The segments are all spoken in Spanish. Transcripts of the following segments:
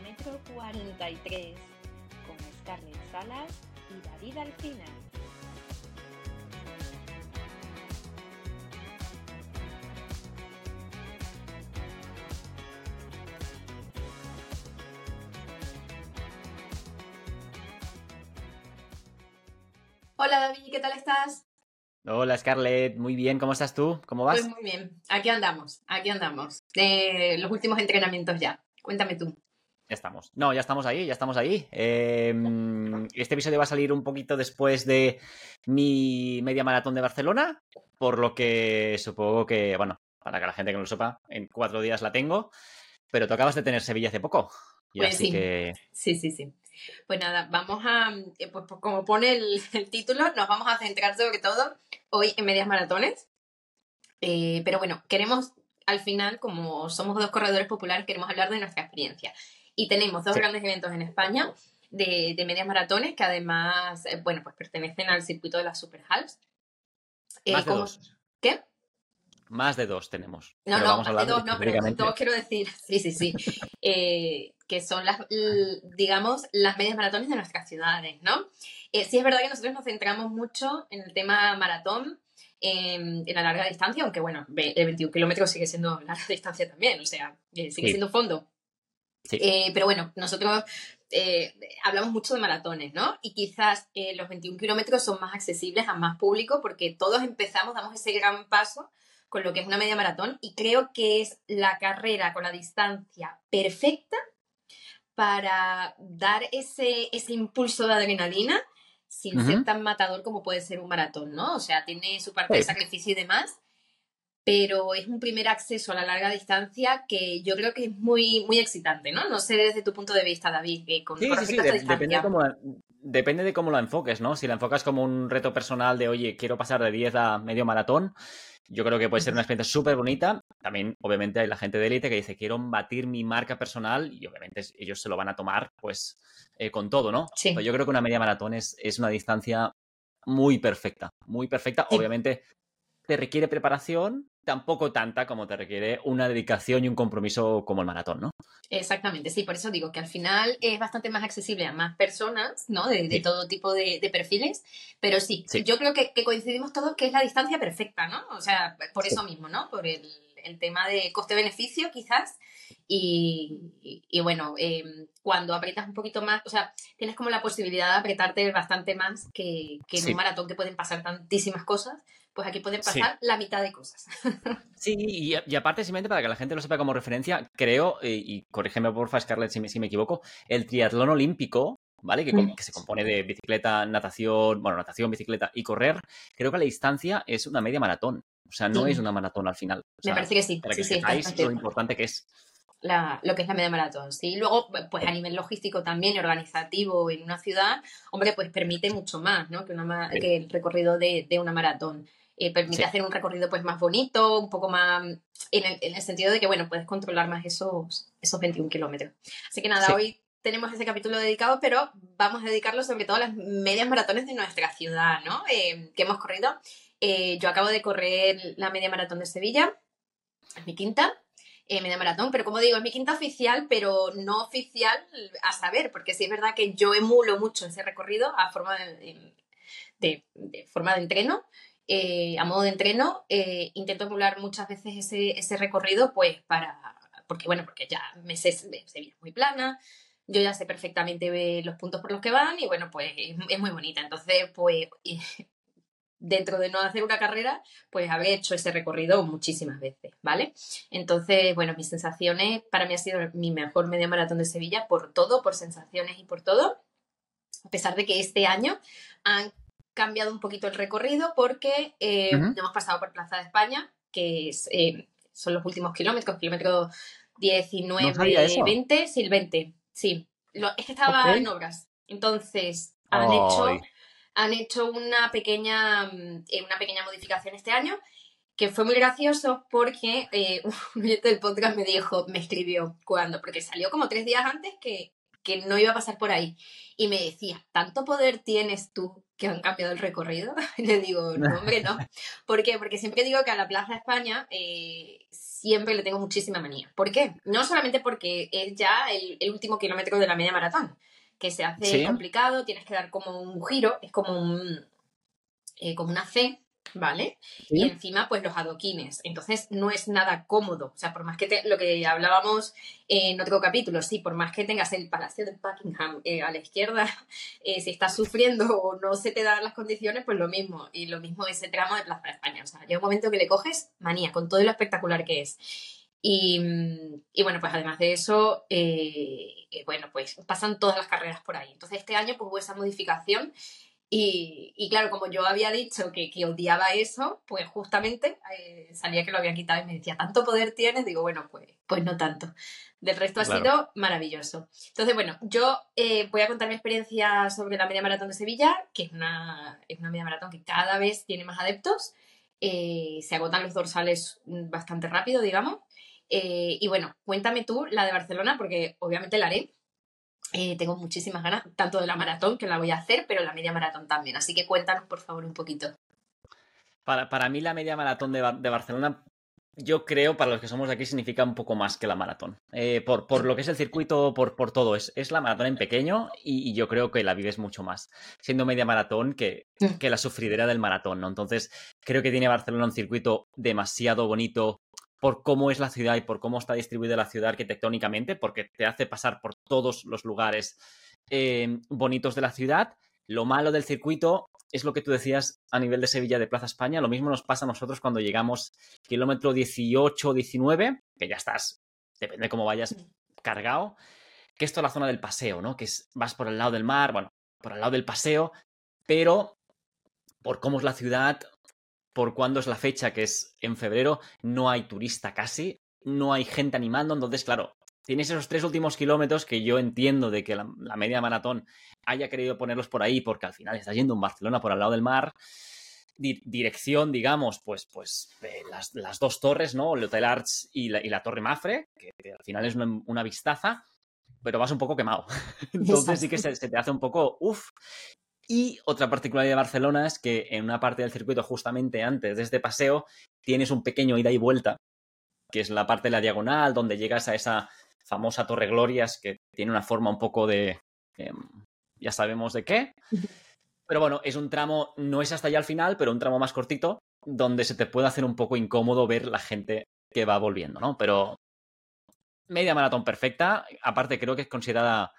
kilómetro 43 con Scarlett Salas y David Alcina. Hola David, ¿qué tal estás? Hola Scarlett, muy bien, ¿cómo estás tú? ¿Cómo vas? Pues muy bien, aquí andamos, aquí andamos. Eh, los últimos entrenamientos ya. Cuéntame tú. Ya estamos. No, ya estamos ahí, ya estamos ahí. Em, este episodio va a salir un poquito después de mi media maratón de Barcelona, por lo que supongo que, bueno, para que la gente que no lo sepa, en cuatro días la tengo, pero tú acabas de tener Sevilla hace poco. Y Pues así sí. que Sí, sí, sí. Pues nada, vamos a, eh, pues, pues como pone el, el título, nos vamos a centrar sobre todo hoy en medias maratones. Eh, pero bueno, queremos al final, como somos dos corredores populares, queremos hablar de nuestra experiencia. Y tenemos dos Sí. grandes eventos en España de, de medias maratones que además, eh, bueno, pues pertenecen al circuito de las Super Halves. Eh, más de como- dos. ¿Qué? Más de dos tenemos. No, Pero no, vamos más de dos, no, pero dos quiero decir, sí, sí, sí, eh, que son las, digamos, las medias maratones de nuestras ciudades, ¿no? Sí es verdad que nosotros nos centramos mucho en el tema maratón, en, en la larga distancia, aunque bueno, el 21 kilómetros sigue siendo larga distancia también, o sea, sigue Sí. siendo fondo. Sí. Eh, pero bueno, nosotros eh, hablamos mucho de maratones, ¿no? Y quizás eh, los 21 kilómetros son más accesibles a más público porque todos empezamos, damos ese gran paso con lo que es una media maratón y creo que es la carrera con la distancia perfecta para dar ese, ese impulso de adrenalina sin ser tan matador como puede ser un maratón, ¿no? O sea, tiene su parte de sacrificio y demás, pero es un primer acceso a la larga distancia que yo creo que es muy, muy excitante, ¿no? No sé desde tu punto de vista, David, que con, Sí, con sí, sí, de- depende, depende de cómo la enfoques, ¿no? Si la enfocas como un reto personal de, oye, quiero pasar de 10 a medio maratón, yo creo que puede ser una experiencia súper bonita. También, obviamente, hay la gente de élite que dice, quiero batir mi marca personal y obviamente ellos se lo van a tomar, pues, eh, con todo, ¿no? Sí. Pero yo creo que una media maratón es, es una distancia muy perfecta, muy perfecta. Sí. Obviamente, te requiere preparación, tampoco tanta como te requiere una dedicación y un compromiso como el maratón, ¿no? Exactamente, sí, por eso digo que al final es bastante más accesible a más personas, ¿no? De, de Sí. todo tipo de, de perfiles, pero sí, Sí. yo creo que, que coincidimos todos que es la distancia perfecta, ¿no? O sea, por Sí. eso mismo, ¿no? Por el, el tema de coste-beneficio quizás y, y- y bueno, eh, cuando aprietas un poquito más, o sea, tienes como la posibilidad de apretarte bastante más que, que en un maratón que pueden pasar tantísimas cosas, pues aquí pueden Sí. pasar la mitad de cosas. Sí, y, y aparte, simplemente para que la gente lo sepa como referencia, creo, eh, y corrígeme porfa, Scarlett, si me, si me equivoco, el triatlón olímpico, ¿vale? Que, se compone de bicicleta, natación, bueno, natación, bicicleta y correr, creo que la distancia es una media maratón. O sea, no Sí. es una maratón al final. O Me parece que sí, para sí, que sí, sepáis bastante- lo importante que es. la- lo que es la media maratón, ¿sí? Luego, pues a nivel logístico también, y organizativo en una ciudad, hombre, pues permite mucho más, ¿no? Que, una Sí. que el recorrido de, de una maratón. Eh, permite Sí. hacer un recorrido pues más bonito, un poco más en el, en el sentido de que, bueno, puedes controlar más esos, esos 21 kilómetros. Así que nada, Sí. hoy tenemos ese capítulo dedicado, pero vamos a dedicarlo sobre todo a las medias maratones de nuestra ciudad, ¿no? Eh, que hemos corrido. Eh, yo acabo de correr la media maratón de Sevilla, es mi quinta eh, media maratón, pero como digo, es mi quinta oficial, pero no oficial a saber, porque sí es verdad que yo emulo mucho ese recorrido a forma de, de- de forma de entreno, eh, a modo de entreno, eh, intento emular muchas veces ese, ese recorrido, pues para, porque bueno, porque ya me sé, Sevilla es muy plana, yo ya sé perfectamente los puntos por los que van y bueno, pues es, es muy bonita, entonces pues dentro de no hacer una carrera, pues habré hecho ese recorrido muchísimas veces, ¿vale? Entonces, bueno, mis sensaciones, para mí ha sido mi mejor media maratón de Sevilla por todo, por sensaciones y por todo, a pesar de que este año han cambiado un poquito el recorrido porque eh, hemos pasado por Plaza de España, que es, eh, son los últimos kilómetros, kilómetros 19, No sabía eso. 20, sí, el 20, sí. Lo- es que estaba en obras, entonces han hecho han hecho una pequeña, mm, eh, una pequeña modificación este año que fue muy gracioso porque eh, un oyente del podcast me dijo, me escribió cuando, porque salió como tres días antes que, que no iba a pasar por ahí. Y me decía, ¿tanto poder tienes tú que han cambiado el recorrido? Y le digo, no, hombre, no. ¿Por qué? Porque siempre digo que a la Plaza España, eh, siempre le tengo muchísima manía. ¿Por qué? No solamente porque es ya el, el último kilómetro de la media maratón, que se hace Sí. complicado, tienes que dar como un giro, es como un eh, como una C, ¿vale? Y encima, pues los adoquines. Entonces, no es nada cómodo. O sea, por más que te, lo que hablábamos en otro capítulo, sí, por más que tengas el Palacio de Buckingham eh, a la izquierda, eh, si estás sufriendo o no se te dan las condiciones, pues lo mismo. Y lo mismo ese tramo de Plaza de España. O sea, llega un momento que le coges manía, con todo lo espectacular que es. Y, mm, y bueno, pues además de eso, eh, eh, bueno, pues pasan todas las carreras por ahí. Entonces, este año pues hubo esa modificación y, y claro, como yo había dicho que, que odiaba eso, pues justamente eh, salía que lo habían quitado y me decía, ¿tanto poder tienes? Digo, bueno, pues, pues no tanto. Del resto ha sido maravilloso. Entonces, bueno, yo eh, voy a contar mi experiencia sobre la media maratón de Sevilla, que es una, es una media maratón que cada vez tiene más adeptos. Eh, se agotan los dorsales mm, bastante rápido, digamos. Eh, y bueno, cuéntame tú la de Barcelona, porque obviamente la haré. Eh, tengo muchísimas ganas, tanto de la maratón, que la voy a hacer, pero la media maratón también. Así que cuéntanos, por favor, un poquito. Para, para mí la media maratón de, de Barcelona, yo creo, para los que somos de aquí, significa un poco más que la maratón. Eh, por, por lo que es el circuito, por, por todo, es, es la maratón en pequeño y, y yo creo que la vives mucho más, siendo media maratón que, Mm. que la sufridera del maratón, ¿no? Entonces, creo que tiene Barcelona un circuito demasiado bonito por cómo es la ciudad y por cómo está distribuida la ciudad arquitectónicamente, porque te hace pasar por todos los lugares eh, bonitos de la ciudad. Lo malo del circuito es lo que tú decías a nivel de Sevilla de Plaza España. Lo mismo nos pasa a nosotros cuando llegamos kilómetro 18, 19, que ya estás, depende de cómo vayas, cargado. Que esto es la zona del paseo, ¿no? Que es, vas por el lado del mar, bueno, por el lado del paseo, pero por cómo es la ciudad, por cuándo es la fecha, que es en febrero, no hay turista casi, no hay gente animando, entonces, claro, tienes esos tres últimos kilómetros que yo entiendo de que la, la media maratón haya querido ponerlos por ahí porque al final estás yendo en Barcelona por al lado del mar. Di- dirección, digamos, pues, pues eh, las, las dos torres, ¿no? El Hotel Arts y la, y la Torre Mafre, que, que al final es una, una vistaza, pero vas un poco quemado. Entonces sí que se, se te hace un poco uff. Y otra particularidad de Barcelona es que en una parte del circuito, justamente antes de este paseo, tienes un pequeño ida y vuelta, que es la parte de la diagonal, donde llegas a esa famosa Torre Glorias, que tiene una forma un poco de. em, ya sabemos de qué. Pero bueno, es un tramo, no es hasta allá al final, pero un tramo más cortito, donde se te puede hacer un poco incómodo ver la gente que va volviendo, ¿no? Pero media maratón perfecta. Aparte, creo que es considerada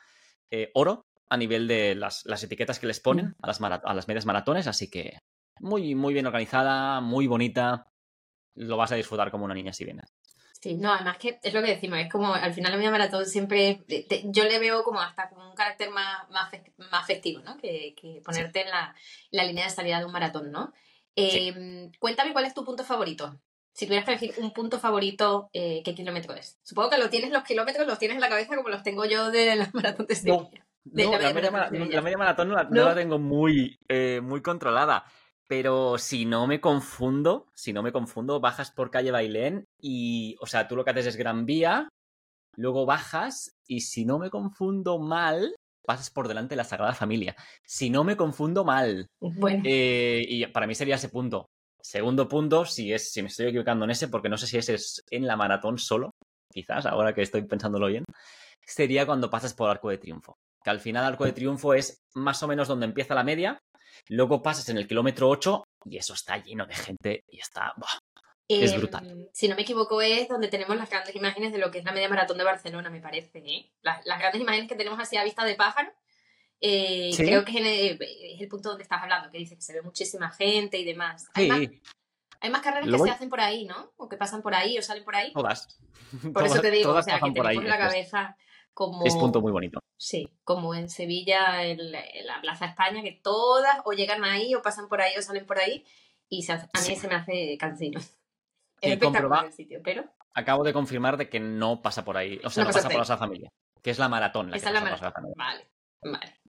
eh, oro a nivel de las, las etiquetas que les ponen a las, a las medias maratones. Así que muy, muy bien organizada, muy bonita. Lo vas a disfrutar como una niña si vienes. Sí, no, además que es lo que decimos, es como al final la media maratón siempre, te- yo le veo como hasta como un carácter más, más, más festivo, ¿no? Que, que ponerte en la, la línea de salida de un maratón, ¿no? Eh, Cuéntame cuál es tu punto favorito. Si tuvieras que elegir un punto favorito, eh, ¿qué kilómetro es? Supongo que lo tienes, los kilómetros los tienes en la cabeza como los tengo yo de la maratón de No. De No, la media maratón la media no la, no ¿No? la tengo muy, eh, muy controlada. Pero si no me confundo, si no me confundo, bajas por calle Bailén y, o sea, tú lo que haces es Gran Vía, luego bajas y si no me confundo mal, pasas por delante de la Sagrada Familia. Si no me confundo mal. Bueno, Eh, y para mí sería ese punto. Segundo punto, si, es, si me estoy equivocando en ese, porque no sé si ese es en la maratón solo, quizás, ahora que estoy pensándolo bien, sería cuando pasas por Arco de Triunfo. Que al final Arco de Triunfo es más o menos donde empieza la media, luego pasas en el kilómetro 8 y eso está lleno de gente y está... es brutal. Si no me equivoco, es donde tenemos las grandes imágenes de lo que es la media maratón de Barcelona, me parece. ¿eh? Las, las grandes imágenes que tenemos así a vista de pájaro. eh, Sí. Creo que es, en el- es el punto donde estás hablando, que dice que se ve muchísima gente y demás. Hay, más, Sí, hay más carreras que voy- se hacen por ahí, ¿no? O que pasan por ahí o salen por ahí. todas. Por eso te digo, o sea, que pasan por ahí. la cabeza como... Es punto muy bonito. Sí, como en Sevilla, en la, en la Plaza España, que todas o llegan ahí o pasan por ahí o salen por ahí y se a mí Sí. se me hace cansino. Es Y espectacular comproba- el sitio, pero Acabo de confirmar de que no pasa por ahí, o sea, No no, pasa por por la Sagrada Familia, que es la maratón la esa que es la pasa por maratón. Sagrada Familia. Vale, vale.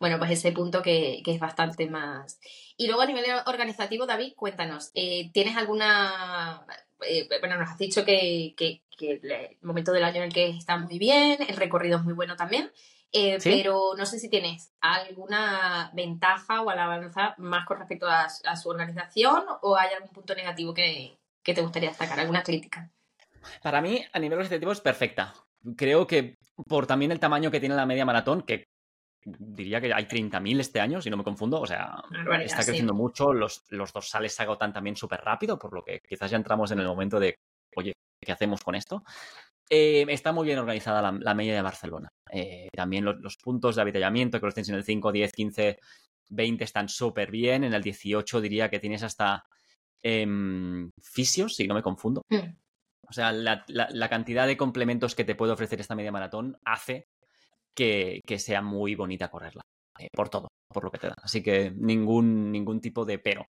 Bueno, pues ese punto que, que es bastante más. Y luego a nivel organizativo, David, cuéntanos, eh, ¿tienes alguna... eh, bueno, nos has dicho que, que- que el momento del año en el que está muy bien, el recorrido es muy bueno también, eh, Sí. pero no sé si tienes alguna ventaja o alabanza más con respecto a, a su organización o hay algún punto negativo que, que te gustaría destacar, alguna crítica. Para mí, a nivel organizativo es perfecta. Creo que por también el tamaño que tiene la media maratón, que diría que hay 30.000 este año, si no me confundo. O sea, Barbaridad, está sí. creciendo mucho. Los, los dorsales se agotan también súper rápido, por lo que quizás ya entramos en el momento de, oye, ¿qué hacemos con esto? Eh, está muy bien organizada la, la media de Barcelona. Eh, también los, los puntos de avituallamiento, que los tienes en el 5, 10, 15, 20, están súper bien. En el 18 diría que tienes hasta em, fisios, si no me confundo. Mm. O sea, la, la- la cantidad de complementos que te puede ofrecer esta media maratón hace que, que sea muy bonita correrla. eh, por todo, por lo que te da. Así que ningún, ningún tipo de pero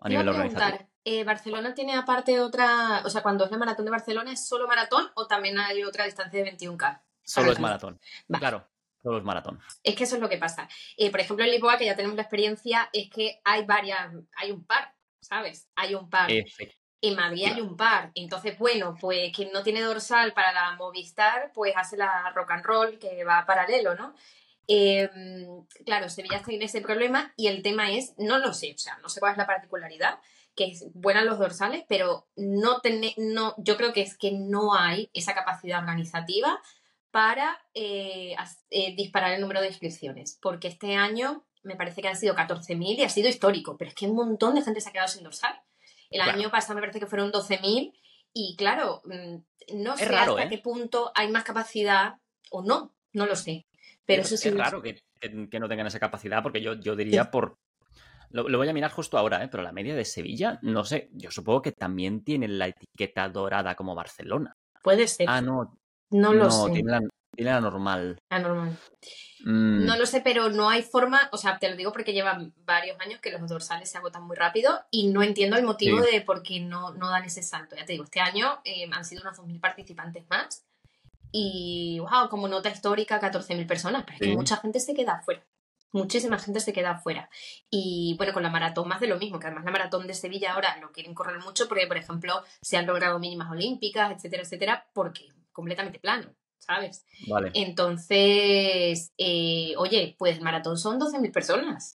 a nivel organizativo. eh, ¿Barcelona tiene aparte otra, o sea, cuando es la maratón de Barcelona, ¿es solo maratón o también hay otra distancia de 21K? Solo es maratón. Vale. Claro, solo es maratón. Es que eso es lo que pasa. Eh, por ejemplo, en Lisboa, que ya tenemos la experiencia, es que hay varias, hay un par, ¿sabes? Hay un par. En Madrid hay un par. Entonces, bueno, pues quien no tiene dorsal para la Movistar, pues hace la rock and roll que va paralelo, ¿no? Eh, claro, Sevilla tiene ese problema y el tema es, no lo sé, o sea, no sé cuál es la particularidad, que es buenas los dorsales, pero no tener, no, yo creo que es que no hay esa capacidad organizativa para eh, eh, disparar el número de inscripciones, porque este año me parece que han sido 14.000 y ha sido histórico, pero es que un montón de gente se ha quedado sin dorsal. El Claro. año pasado me parece que fueron 12.000 y claro, mm, no Es sé raro, hasta ¿eh? qué punto hay más capacidad o no, no lo sé. Pero eso es, sí. es raro que, no tengan esa capacidad, porque yo, yo diría por. Lo, lo voy a mirar justo ahora, ¿eh? pero la media de Sevilla, no sé, yo supongo que también tiene la etiqueta dorada como Barcelona. Puede ser. Ah, no, no lo no, sé. la, normal. Anormal. Mm, No lo sé, pero no hay forma, o sea, te lo digo porque llevan varios años que los dorsales se agotan muy rápido y no entiendo el motivo Sí. de por qué no, no dan ese salto. Ya te digo, este año eh, han sido unos 2.000 participantes más y, wow, como nota histórica, 14.000 personas, pero es que mucha gente se queda afuera. Muchísima gente se queda afuera. Y bueno, con la maratón más de lo mismo, que además la maratón de Sevilla ahora lo quieren correr mucho porque, por ejemplo, se han logrado mínimas olímpicas, etcétera, etcétera, porque completamente plano, ¿sabes? Vale. Entonces, eh, oye, pues el maratón son 12.000 personas.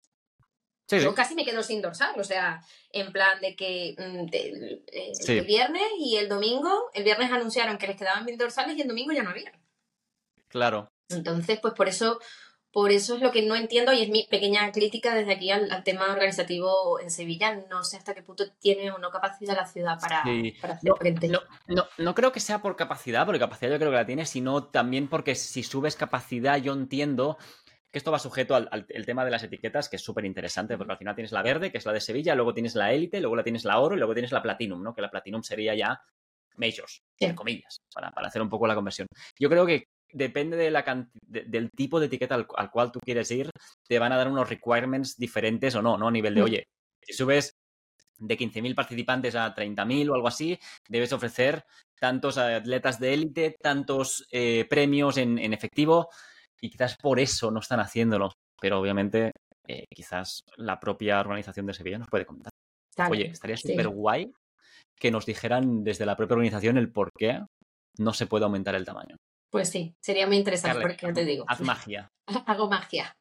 Sí, sí. Yo casi me quedo sin dorsal, o sea, en plan de que mm, de- eh, Sí. el viernes y el domingo, el viernes anunciaron que les quedaban mil dorsales y el domingo ya no había. Claro. Entonces, pues por eso, por eso es lo que no entiendo y es mi pequeña crítica desde aquí al, al tema organizativo en Sevilla. No sé hasta qué punto tiene o no capacidad la ciudad para, Sí. para hacer No, frente. No, no, no creo que sea por capacidad, porque capacidad yo creo que la tiene, sino también porque si subes capacidad, yo entiendo que esto va sujeto al, al- el tema de las etiquetas, que es súper interesante, porque al final tienes la verde, que es la de Sevilla, luego tienes la élite, luego la tienes la oro y luego tienes la platinum, ¿no? Que la platinum sería ya majors, Sí. entre comillas, para, para hacer un poco la conversión. Yo creo que depende de la de- del tipo de etiqueta al, al cual tú quieres ir, te van a dar unos requirements diferentes o no, ¿no? A nivel de, Mm. oye, si subes de 15.000 participantes a 30.000 o algo así, debes ofrecer tantos atletas de élite, tantos eh, premios en, en efectivo, y quizás por eso no están haciéndolo. Pero obviamente, eh, quizás la propia organización de Sevilla nos puede comentar. Claro, Oye, estaría sí. súper guay que nos dijeran desde la propia organización el por qué no se puede aumentar el tamaño. Pues sí, sería muy interesante porque ya te digo. Haz magia. Hago magia.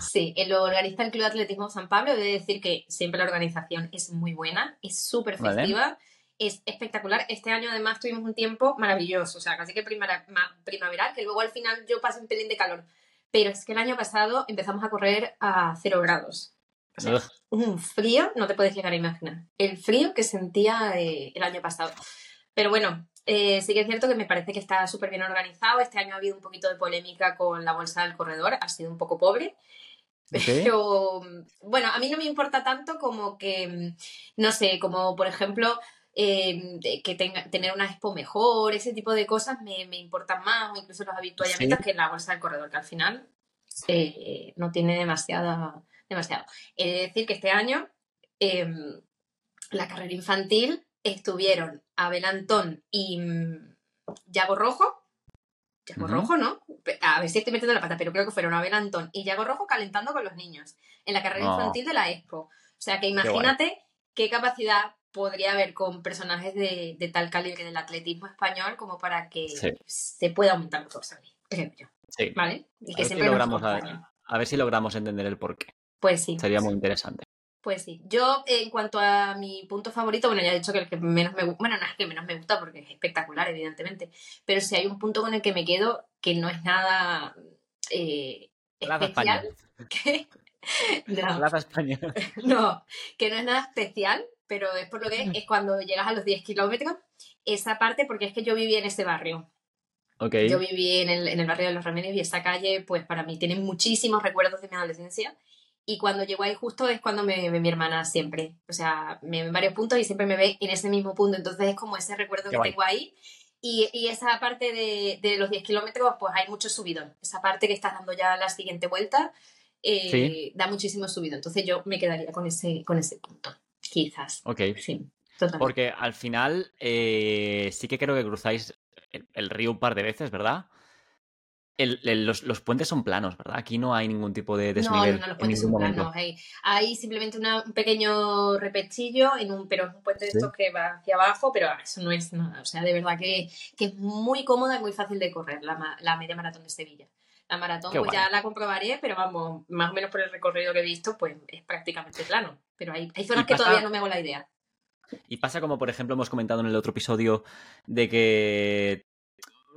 Sí, lo organiza el Club de Atletismo San Pablo. He de decir que siempre la organización es muy buena, es súper Vale. festiva, es espectacular. Este año además tuvimos un tiempo maravilloso, o sea, casi que primaveral, que luego al final yo pasé un pelín de calor. Pero es que el año pasado empezamos a correr a cero grados. O sea, Ugh. un frío, no te puedes llegar a imaginar. El frío que sentía eh, el año pasado. Pero bueno, eh, sí que es cierto que me parece que está súper bien organizado. Este año ha habido un poquito de polémica con la bolsa del corredor, ha sido un poco pobre. Pero bueno, a mí no me importa tanto como que, mm, no sé, como por ejemplo, eh, de que tenga, tener una expo mejor, ese tipo de cosas me, me importan más, o incluso los habituallamientos Sí. que la bolsa del corredor, que al final eh, no tiene demasiada, demasiado. He de decir que este año em, la carrera infantil estuvieron Abel Antón y mm, Yago Rojo. Yago. Rojo, ¿no? A ver si estoy metiendo la pata, pero creo que fueron Abel Antón y Yago Rojo calentando con los niños en la carrera Oh. infantil de la Expo. O sea que imagínate qué, capacidad podría haber con personajes de, de tal calibre del atletismo español como para que Sí. se pueda aumentar los dorsales, creo yo. Sí. ¿Vale? Y A que ver, siempre logramos, a ver si logramos entender el porqué. Pues sí. Sería muy interesante. Pues sí. Yo, en cuanto a mi punto favorito, bueno, ya he dicho que el que menos me gusta, bueno, no es que menos me gusta porque es espectacular, evidentemente, pero si hay un punto con el que me quedo que no es nada eh, Plaza especial, España. que... No, Plaza España. no, que no es nada especial, pero es por lo que es cuando llegas a los 10 kilómetros, esa parte, porque es que yo viví en ese barrio. Ok. Yo viví en el, en el barrio de los Remedios y esa calle, pues para mí tiene muchísimos recuerdos de mi adolescencia. Y cuando llego ahí justo es cuando me ve mi hermana siempre. O sea, me ve en varios puntos y siempre me ve en ese mismo punto. Entonces es como ese recuerdo Qué que guay. tengo ahí. Y, y esa parte de, de los 10 kilómetros, pues hay mucho subidón. Esa parte que estás dando ya la siguiente vuelta, eh, Sí. da muchísimo subidón. Entonces yo me quedaría con ese, con ese punto. Quizás. Ok. Sí, totalmente. Porque al final eh, sí que creo que cruzáis el, el río un par de veces, ¿verdad? El- el- los, los puentes son planos, ¿verdad? Aquí no hay ningún tipo de desnivel no, no, los en puentes son momento. planos. Hay, hay simplemente una- un pequeño repechillo, en un, pero es un puente de Sí. estos que va hacia abajo, pero eso no es nada. O sea, de verdad que, que es muy cómoda y muy fácil de correr la, la media maratón de Sevilla. La maratón, Qué pues guay. ya la comprobaré, pero vamos, más o menos por el recorrido que he visto, pues es prácticamente plano. Pero hay, hay zonas que pasa- todavía no me hago la idea. Y pasa como, por ejemplo, hemos comentado en el otro episodio de que...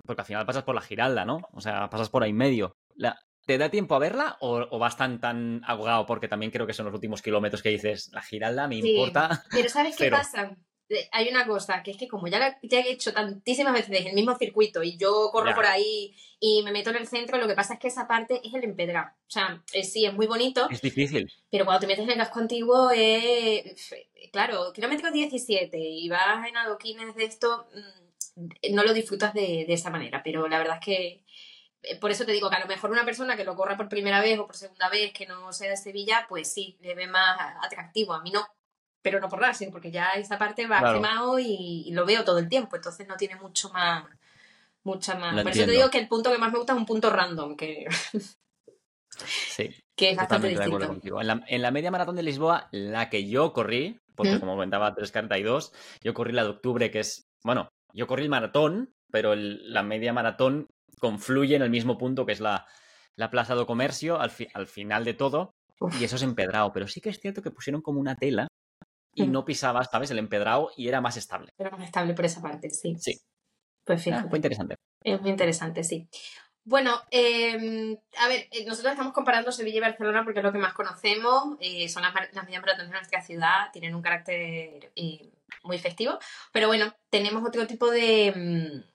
Porque al final pasas por la Giralda, ¿no? O sea, pasas por ahí medio. La- ¿Te da tiempo a verla o, o vas tan, tan ahogado? Porque también creo que son los últimos kilómetros que dices, la Giralda me Sí. importa. Pero ¿sabes qué pasa? Eh, Hay una cosa, que es que como ya, la- ya he hecho tantísimas veces el mismo circuito y yo corro Ya. por ahí y me meto en el centro, lo que pasa es que esa parte es el empedrado. O sea, eh, sí, es muy bonito, Es difícil. pero cuando te metes en el casco antiguo, eh, claro, kilómetro 17 y vas en adoquines de esto, mm, no lo disfrutas de, de esa manera. Pero la verdad es que, eh, por eso te digo que a lo mejor una persona que lo corra por primera vez o por segunda vez, que no sea de Sevilla, pues sí, le ve más atractivo. A mí no. Pero no por nada, sino porque ya esa parte va Claro. quemado y, y lo veo todo el tiempo, entonces no tiene mucho más. Mucha más. Lo por eso te digo que el punto que más me gusta es un punto random, que, Sí. que es bastante distinto. contigo. En la, en la media maratón de Lisboa, la que yo corrí, porque ¿Mm? como comentaba 342, yo corrí la de octubre, que es, bueno, yo corrí el maratón, pero el- la media maratón confluye en el mismo punto que es la, la Plaza do Comercio, al, fi- al final de todo, Uf. y eso es empedrado, pero sí que es cierto que pusieron como una tela y Mm. no pisabas, ¿sabes? El empedrado y era más estable. Pero más estable por esa parte, sí. Sí. Pues Ah, fíjate. fue interesante. Es muy interesante, sí. Bueno, eh, a ver, eh, nosotros estamos comparando Sevilla y Barcelona porque es lo que más conocemos, eh, son las, las medias maratones de nuestra ciudad, tienen un carácter eh, muy festivo, pero bueno, tenemos otro tipo de... mm,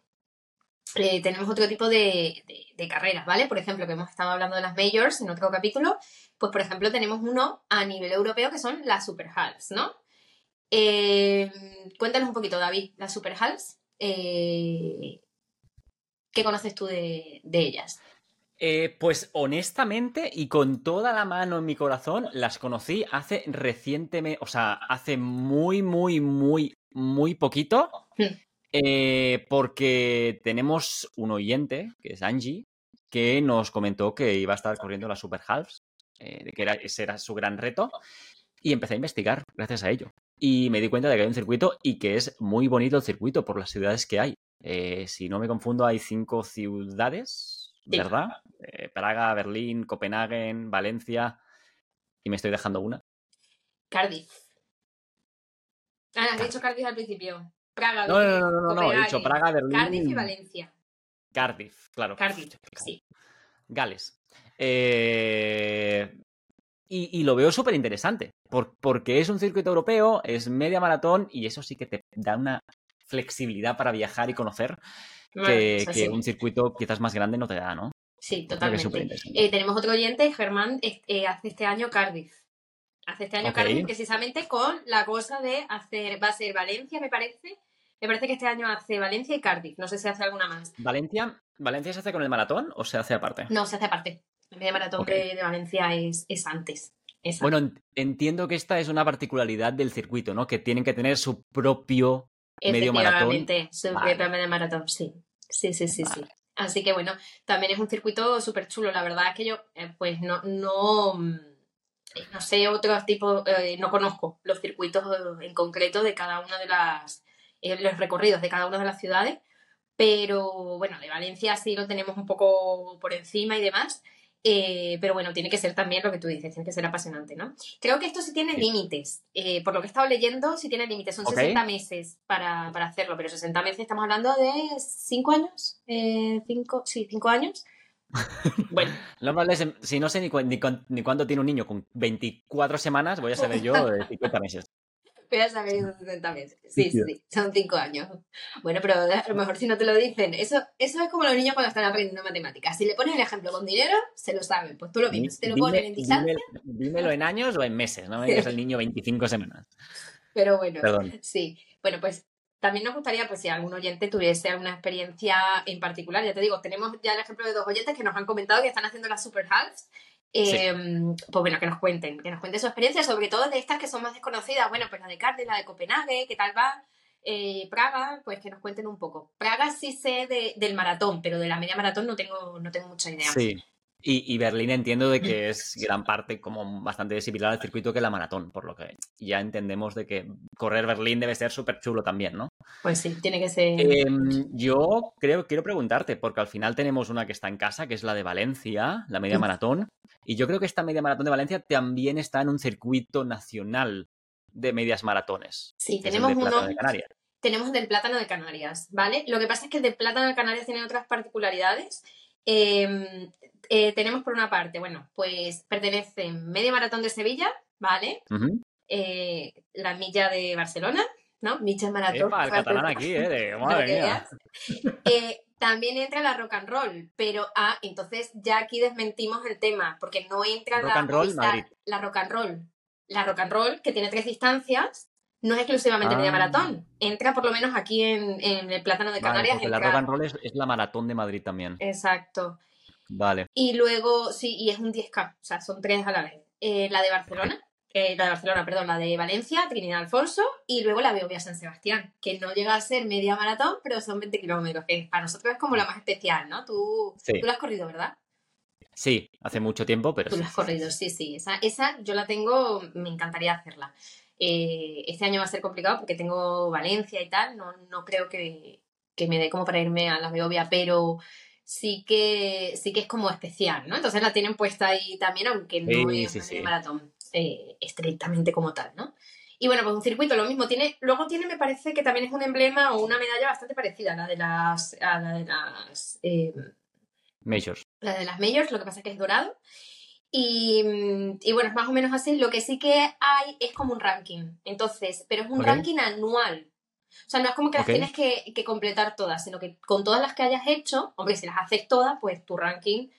eh, tenemos otro tipo de, carreras, ¿vale? Por ejemplo, que hemos estado hablando de las majors en otro capítulo, pues por ejemplo tenemos uno a nivel europeo que son las Super Halves, ¿no? Eh, cuéntanos un poquito, David, las Super Halves. Eh, ¿Qué conoces tú de ellas? Eh, pues honestamente y con toda la mano en mi corazón, las conocí hace recientemente, o sea, hace muy, muy, muy, muy poquito, Hmm. eh, porque tenemos un oyente, que es Angie, que nos comentó que iba a estar corriendo las Super Halves, eh, de que era, ese era su gran reto, y empecé a investigar gracias a ello. Y me di cuenta de que hay un circuito y que es muy bonito el circuito por las ciudades que hay. Eh, si no me confundo, hay cinco ciudades, Sí. ¿verdad? Eh, Praga, Berlín, Copenhague, Valencia. Y me estoy dejando una. Cardiff. Ah, has dicho Cardiff al principio. Praga. No, no, no, no, no, no, he dicho Praga, Berlín. Cardiff y Valencia. Cardiff, claro. Cardiff, sí. Gales. Eh, y, y lo veo súper interesante, por- porque es un circuito europeo, es media maratón y eso sí que te da una flexibilidad para viajar y conocer Bueno, que, un circuito quizás más grande no te da, ¿no? Sí, totalmente. Eh, tenemos otro oyente, Germán, eh, hace este año Cardiff. Hace este año. Cardiff precisamente con la cosa de hacer, va a ser Valencia, me parece. Me parece que este año hace Valencia y Cardiff. No sé si hace alguna más. Valencia, ¿Valencia se hace con el maratón o se hace aparte? No, se hace aparte. Media maratón de, de Valencia es, es antes. Es Bueno, en- entiendo que esta es una particularidad del circuito, ¿no? Que tienen que tener su propio medio maratón. Vale. maratón, sí. Sí, sí, sí, sí. Así que bueno, también es un circuito súper chulo. La verdad es que yo, eh, pues no, no, mm, no sé otros tipos, eh, no conozco los circuitos eh, en concreto de cada una de las, eh, los recorridos de cada una de las ciudades, pero bueno, de Valencia sí lo tenemos un poco por encima y demás. Eh, pero bueno, tiene que ser también lo que tú dices, tiene que ser apasionante, ¿no? Creo que esto sí tiene límites. Eh, por lo que he estado leyendo, sí tiene límites. Son Ok. 60 meses para, para hacerlo, pero 60 meses estamos hablando de 5 años. Eh, cinco, sí, 5 años. bueno, Lo malo es, si no sé ni, cu- ni, ni cuánto tiene un niño con 24 semanas, voy a saber yo de 50 meses. Voy a saber son 60 meses. Sí, sí, sí, son 5 años. Bueno, pero a lo mejor si no te lo dicen, eso, eso es como los niños cuando están aprendiendo matemáticas. Si le pones el ejemplo con dinero, se lo saben. Pues tú lo mismo. Si te lo Dime- ponen en distancia, dímelo- dímelo en años o en meses, no digas el niño 25 semanas. pero bueno. Perdón. Sí, bueno, pues también nos gustaría, pues si algún oyente tuviese alguna experiencia en particular, ya te digo, tenemos ya el ejemplo de dos oyentes que nos han comentado que están haciendo las Super Halves. Eh, Pues bueno, que nos cuenten, que nos cuenten su experiencia, sobre todo de estas que son más desconocidas. Bueno, pues la de Cardiff, la de Copenhague, ¿qué tal va? Eh, Praga, pues que nos cuenten un poco. Praga sí sé de- del maratón, pero de la media maratón no tengo, no tengo mucha idea. Sí. Y, y Berlín entiendo de que es gran parte como bastante similar al circuito que la maratón, por lo que ya entendemos de que correr Berlín debe ser súper chulo también, ¿no? Pues sí, tiene que ser. Em, yo creo, quiero preguntarte, porque al final tenemos una que está en casa, que es la de Valencia, la media Mm. maratón, y yo creo que esta media maratón de Valencia también está en un circuito nacional de medias maratones. sí, que es el tenemos de uno. de Canarias. tenemos del plátano de Canarias, ¿vale? Lo que pasa es que el del plátano de Canarias tiene otras particularidades. Eh, eh, tenemos por una parte, bueno, pues pertenece Media Maratón de Sevilla, ¿vale? Eh, la milla de Barcelona, ¿no? Milla Maratón. Epa, el catalán aquí, ¿eh? De, madre mía. Eh, también entra la rock and roll, pero ah, entonces ya aquí desmentimos el tema, porque no entra Rock la and roll, la rock and roll. La rock and roll, que tiene tres distancias, no es exclusivamente Ah. media maratón. Entra por lo menos aquí en, en el plátano de Vale, Canarias. porque la rock and roll es, es la maratón de Madrid también. Exacto. Vale. Y luego, sí, y es un 10K, o sea, son tres a la vez. Eh, la de Barcelona, eh, la de Barcelona, perdón, la de Valencia, Trinidad Alfonso, y luego la Beovia San Sebastián, que no llega a ser media maratón, pero son 20 kilómetros, que para nosotros es como la más especial, ¿no? Tú, Sí. tú la has corrido, ¿verdad? Sí, hace mucho tiempo, pero Tú sí. la has corrido, sí, sí. Esa, esa yo la tengo, me encantaría hacerla. Eh, este año va a ser complicado porque tengo Valencia y tal, no, no creo que, que me dé como para irme a la Beovia, pero sí que, sí que es como especial, ¿no? Entonces la tienen puesta ahí también, aunque no Sí, es sí, maratón eh, estrictamente como tal, ¿no? Y bueno, pues un circuito lo mismo tiene, luego tiene, me parece que también es un emblema o una medalla bastante parecida a la de las, a la de las eh, Majors. la de las majors, lo que pasa es que es dorado. Y, mm, y bueno, es más o menos así. Lo que sí que hay es como un ranking. Entonces, pero es un ranking anual. O sea, no es como que las tienes que, que completar todas, sino que con todas las que hayas hecho, hombre, si las haces todas, pues tu ranking,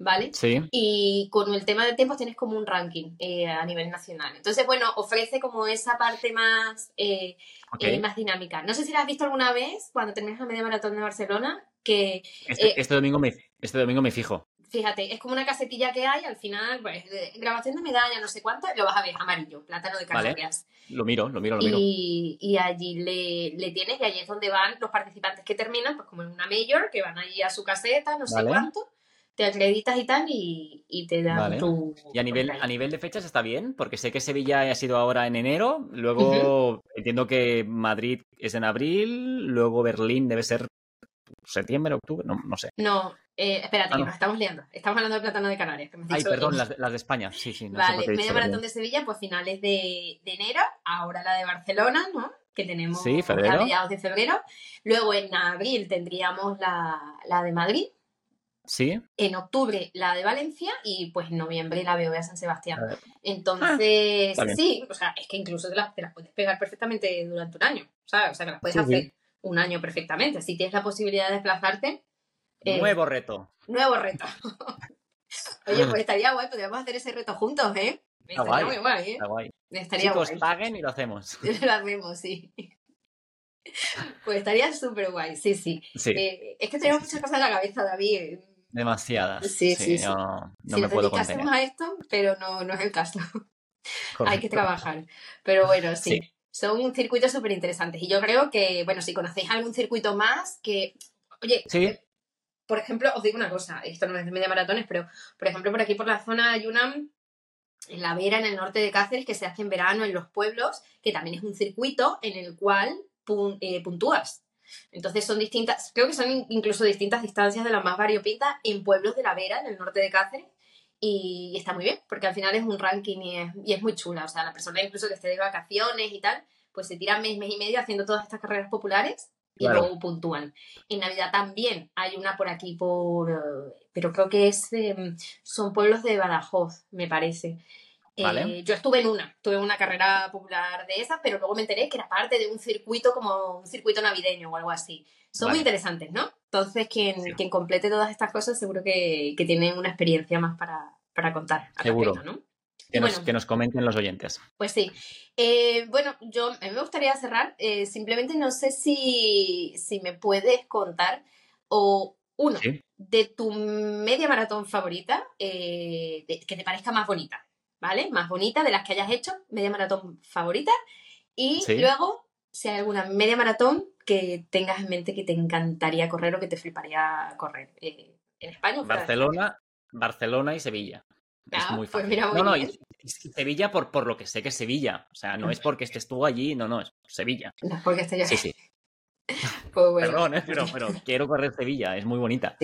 ¿vale? Sí. Y con el tema de tiempos tienes como un ranking eh, a nivel nacional. Entonces, bueno, ofrece como esa parte más, eh, eh, más dinámica. No sé si la has visto alguna vez cuando terminas la media maratón de Barcelona, que Este, eh, este domingo me, este domingo me fijo. Fíjate, es como una casetilla que hay, al final, pues, grabación de medalla, no sé cuánto, lo vas a ver, amarillo, plátano de Vale, Canarias. Lo miro, lo miro, lo miro. y, y allí le, le tienes, y allí es donde van los participantes que terminan, pues como en una mayor, que van allí a su caseta, no sé cuánto, te acreditas y tal, y, y te dan Vale. tu... Y a nivel, a nivel de fechas está bien, porque sé que Sevilla ha sido ahora en enero, luego entiendo que Madrid es en abril, luego Berlín debe ser septiembre, octubre, no, no sé. No, eh, espérate, Ah, que no. nos estamos liando. Estamos hablando del plátano de Canarias. Que me has Ay, dicho perdón, las, de- las de España, sí, sí. No Vale, dicho maratón de Sevilla, pues finales de, de enero, ahora la de Barcelona, ¿no? Que tenemos Sí, febrero. a mediados de febrero. Luego en abril tendríamos la, la de Madrid, Sí, en octubre la de Valencia y pues en noviembre la Beovia San Sebastián. A ver. Entonces, bien. sí, o sea, es que incluso te las, te las puedes pegar perfectamente durante un año, ¿sabes? O sea, que las puedes Sí, hacer sí. un año perfectamente. Si tienes la posibilidad de desplazarte, eh, nuevo reto. Nuevo reto. Oye, pues estaría guay, podríamos hacer ese reto juntos, ¿eh? Está Estaría guay. muy guay, ¿eh? Está guay. Estaría Chicos, guay. paguen y lo hacemos. Lo hacemos, sí. Pues estaría súper guay, sí, sí. Sí, Eh, es que tenemos muchas cosas en la cabeza, David. demasiadas. sí, sí, sí. No, no si me puedo contener. a esto, pero no, no es el caso. Hay que trabajar. Pero bueno, sí. Sí. Son circuitos súper interesantes. Y yo creo que, bueno, si conocéis algún circuito más, que, oye, Sí. Por ejemplo, os digo una cosa, esto no es de media maratones, pero por ejemplo, por aquí por la zona de Yunnan, en la Vera, en el norte de Cáceres, que se hace en verano en los pueblos, que también es un circuito en el cual eh, puntúas. Entonces son distintas, creo que son in- incluso distintas distancias de las más variopintas en pueblos de la Vera, en el norte de Cáceres, y está muy bien, porque al final es un ranking y es, y es muy chula. O sea, la persona incluso que esté de vacaciones y tal, pues se tira mes, mes y medio haciendo todas estas carreras populares y Claro. luego puntúan. En Navidad también hay una por aquí, por eh, pero creo que es eh, son pueblos de Badajoz, me parece. Eh, yo estuve en una, tuve una carrera popular de esas, pero luego me enteré que era parte de un circuito como un circuito navideño o algo así. Son Vale. muy interesantes, ¿no? Entonces, quien, Sí. quien complete todas estas cosas seguro que, que tiene una experiencia más para, para contar. al Seguro. respecto, ¿no? Que nos, bueno, que nos comenten los oyentes. pues sí. Eh, bueno, yo a mí me gustaría cerrar. eh, simplemente no sé si, si me puedes contar o uno Sí. de tu media maratón favorita eh, de- que te parezca más bonita, ¿vale? Más bonita de las que hayas hecho, media maratón favorita. Y Sí. luego, si hay alguna media maratón que tengas en mente que te encantaría correr o que te fliparía correr. en España Barcelona, Barcelona y Sevilla. Es muy pues fácil. mira, no, no, bien. y, y Sevilla por, por lo que sé que es Sevilla. O sea, no es porque estés tú allí, no, no, es Sevilla. No, porque estoy yo. Sí, sí. Pues bueno. Perdón, ¿eh? pero, pero quiero correr Sevilla, es muy bonita.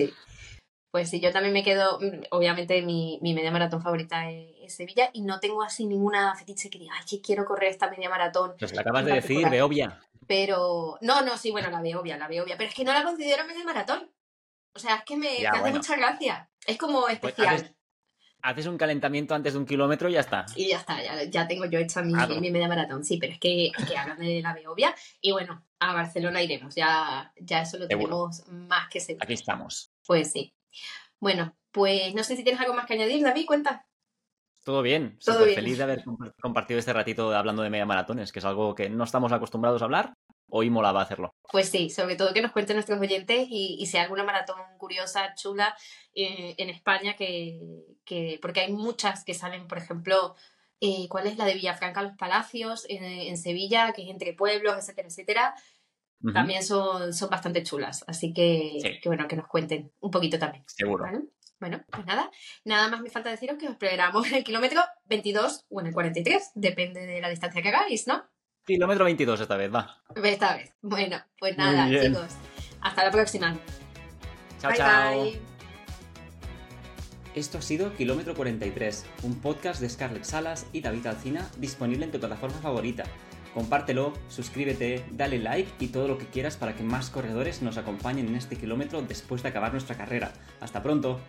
Pues sí, yo también me quedo, mm, obviamente mi, mi media maratón favorita es, es Sevilla y no tengo así ninguna fetiche que diga, ay, que quiero correr esta media maratón, Pues la acabas de decir, particular. Beovia. pero no, no, sí, bueno, la veo obvia, la veo obvia, pero es que no la considero media maratón. O sea, es que me, Ya, hace bueno. mucha gracia. Es como Pues especial. Haces un calentamiento antes de un kilómetro y ya está. Y ya está, ya, ya tengo yo hecha mi, Claro. mi media maratón, sí, pero es que, es que hablan de la Beovia y bueno, a Barcelona iremos, ya, ya eso lo Seguro. tenemos más que seguro. Aquí estamos. Pues sí. Bueno, pues no sé si tienes algo más que añadir, David, cuenta. Todo bien. Todo Súper bien. feliz de haber comp- compartido este ratito hablando de media maratones, que es algo que no estamos acostumbrados a hablar. Hoy molaba hacerlo. Pues sí, sobre todo que nos cuenten nuestros oyentes y, y si hay alguna maratón curiosa, chula eh, en España, que, que- porque hay muchas que salen, por ejemplo, eh, ¿cuál es la de Villafranca Los Palacios en, en Sevilla, que es entre pueblos, etcétera, etcétera? También son, son bastante chulas, así que, Sí. que bueno, que nos cuenten un poquito también. Seguro. ¿vale? Bueno, pues nada, nada más me falta deciros que os esperamos en el kilómetro 22 o en el 43, depende de la distancia que hagáis, ¿no? Kilómetro 22 esta vez, va. Esta vez. Bueno, pues nada, chicos. Hasta la próxima. Chao, bye chao. bye. Esto ha sido Kilómetro 43, un podcast de Scarlett Salas y David Alcina disponible en tu plataforma favorita. Compártelo, suscríbete, dale like y todo lo que quieras para que más corredores nos acompañen en este kilómetro después de acabar nuestra carrera. Hasta pronto.